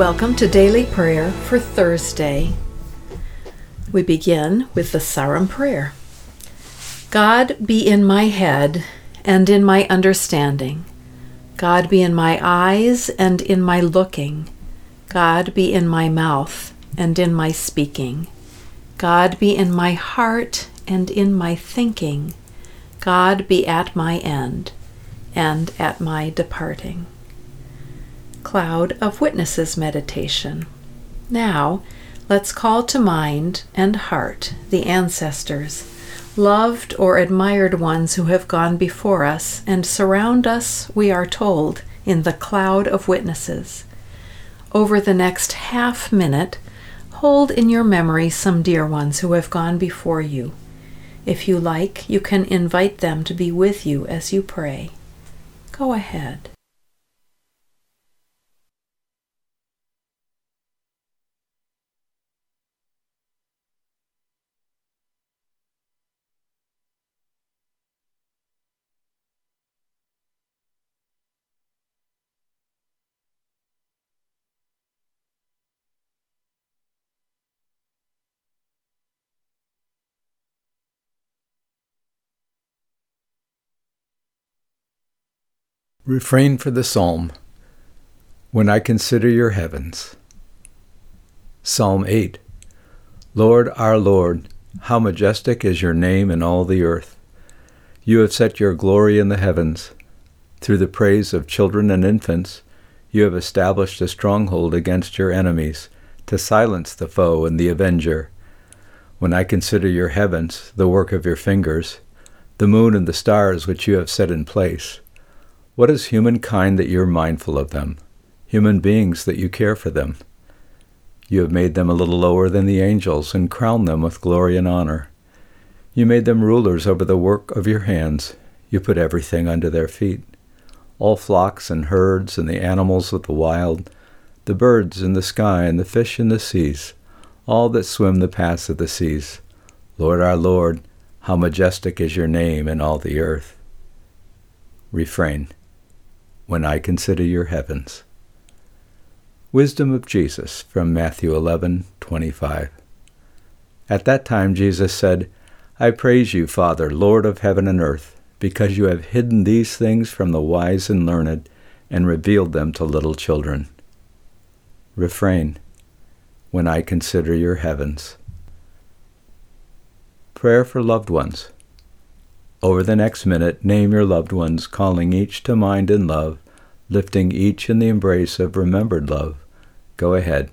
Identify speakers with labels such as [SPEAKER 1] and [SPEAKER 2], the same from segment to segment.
[SPEAKER 1] Welcome to Daily Prayer for Thursday. We begin with the Sarum Prayer. God be in my head and in my understanding. God be in my eyes and in my looking. God be in my mouth and in my speaking. God be in my heart and in my thinking. God be at my end and at my departing. Cloud of Witnesses meditation. Now, let's call to mind and heart the ancestors, loved or admired ones who have gone before us and surround us, we are told, in the cloud of witnesses. Over the next half minute, hold in your memory some dear ones who have gone before you. If you like, you can invite them to be with you as you pray. Go ahead.
[SPEAKER 2] Refrain for the Psalm When I consider your heavens. Psalm 8 Lord our Lord, how majestic is your name in all the earth. You have set your glory in the heavens. Through the praise of children and infants, you have established a stronghold against your enemies, to silence the foe and the avenger. When I consider your heavens, the work of your fingers, the moon and the stars which you have set in place, what is humankind that you're mindful of them? Human beings that you care for them? You have made them a little lower than the angels and crowned them with glory and honor. You made them rulers over the work of your hands. You put everything under their feet all flocks and herds and the animals of the wild, the birds in the sky and the fish in the seas, all that swim the paths of the seas. Lord our Lord, how majestic is your name in all the earth. Refrain when I consider your heavens. Wisdom of Jesus from Matthew 11:25. At that time Jesus said, I praise you, Father, Lord of heaven and earth, because you have hidden these things from the wise and learned and revealed them to little children. Refrain when I consider your heavens. Prayer for loved ones. Over the next minute, name your loved ones, calling each to mind in love, lifting each in the embrace of remembered love. Go ahead.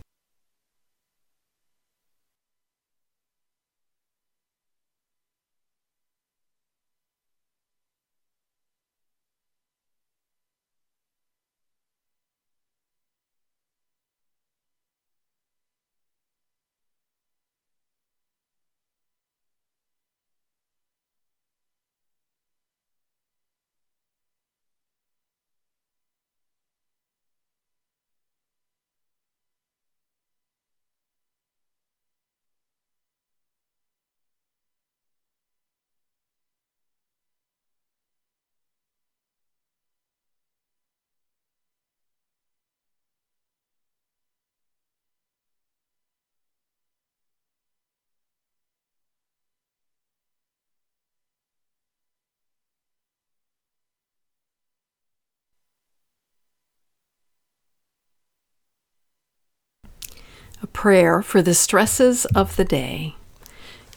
[SPEAKER 1] A prayer for the stresses of the day.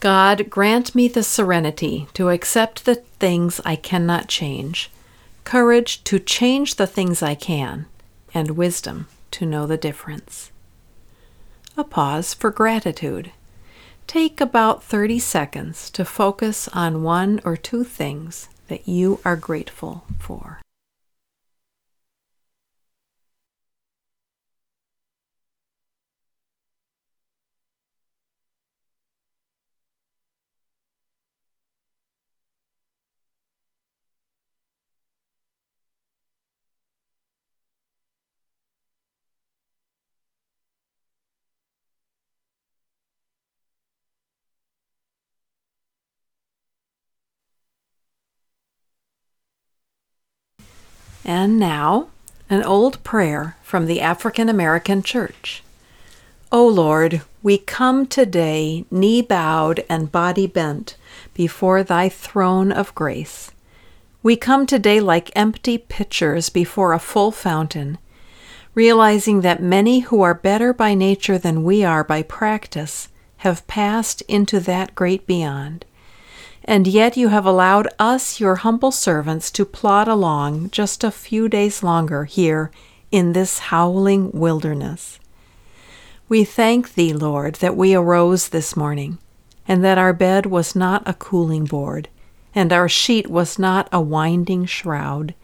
[SPEAKER 1] God, grant me the serenity to accept the things I cannot change, courage to change the things I can, and wisdom to know the difference. A pause for gratitude. Take about 30 seconds to focus on one or two things that you are grateful for. And now, An old prayer from the African American Church. O Lord, we come today, knee bowed and body bent, before thy throne of grace. We come today like empty pitchers before a full fountain, realizing that many who are better by nature than we are by practice have passed into that great beyond. And yet you have allowed us, your humble servants, to plod along just a few days longer here in this howling wilderness. We thank thee, Lord, that we arose this morning, and that our bed was not a cooling board, and our sheet was not a winding shroud.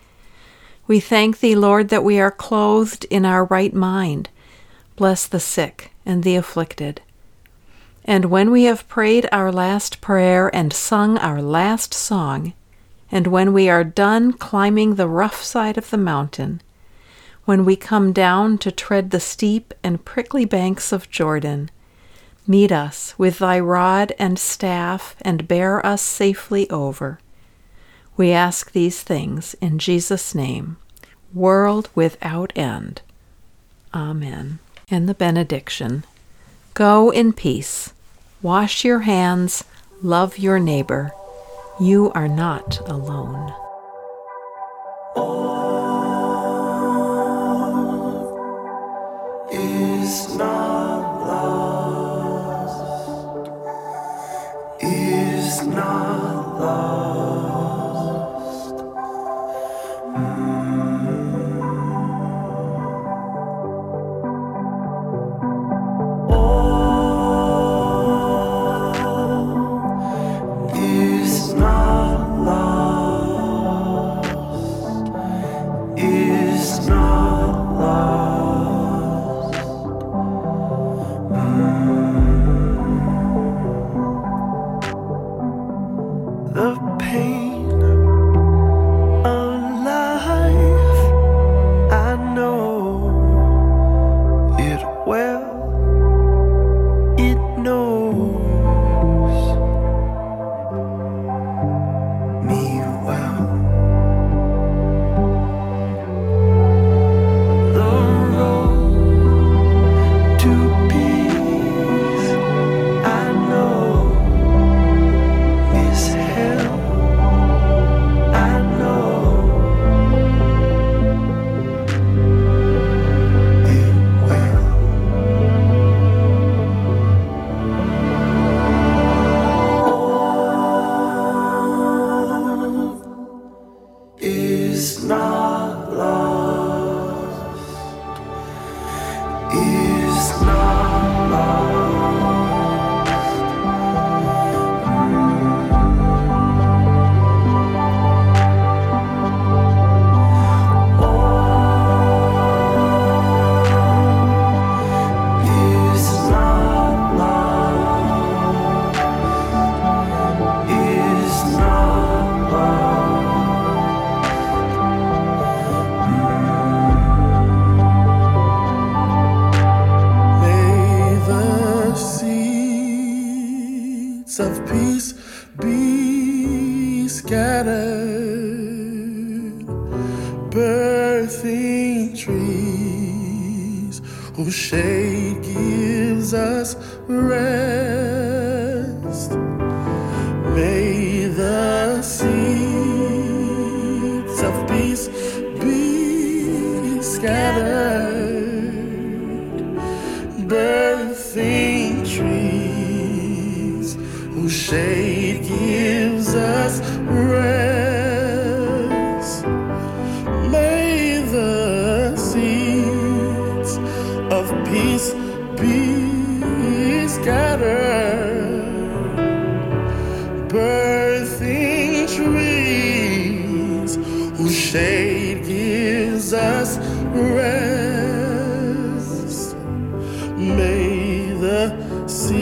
[SPEAKER 1] We thank thee, Lord, that we are clothed in our right mind. Bless the sick and the afflicted. And when we have prayed our last prayer and sung our last song, and when we are done climbing the rough side of the mountain, when we come down to tread the steep and prickly banks of Jordan, meet us with thy rod and staff and bear us safely over. We ask these things in Jesus' name, world without end. Amen. And the benediction Go in peace. Wash your hands, love your neighbor. You are not alone.
[SPEAKER 3] Well. Of peace be scattered, birthing trees whose shade gives us rest. Rest. May the seeds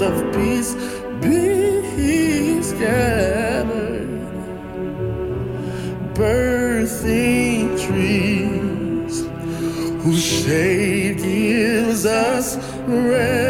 [SPEAKER 3] of peace be scattered, birthing trees whose shade gives us rest.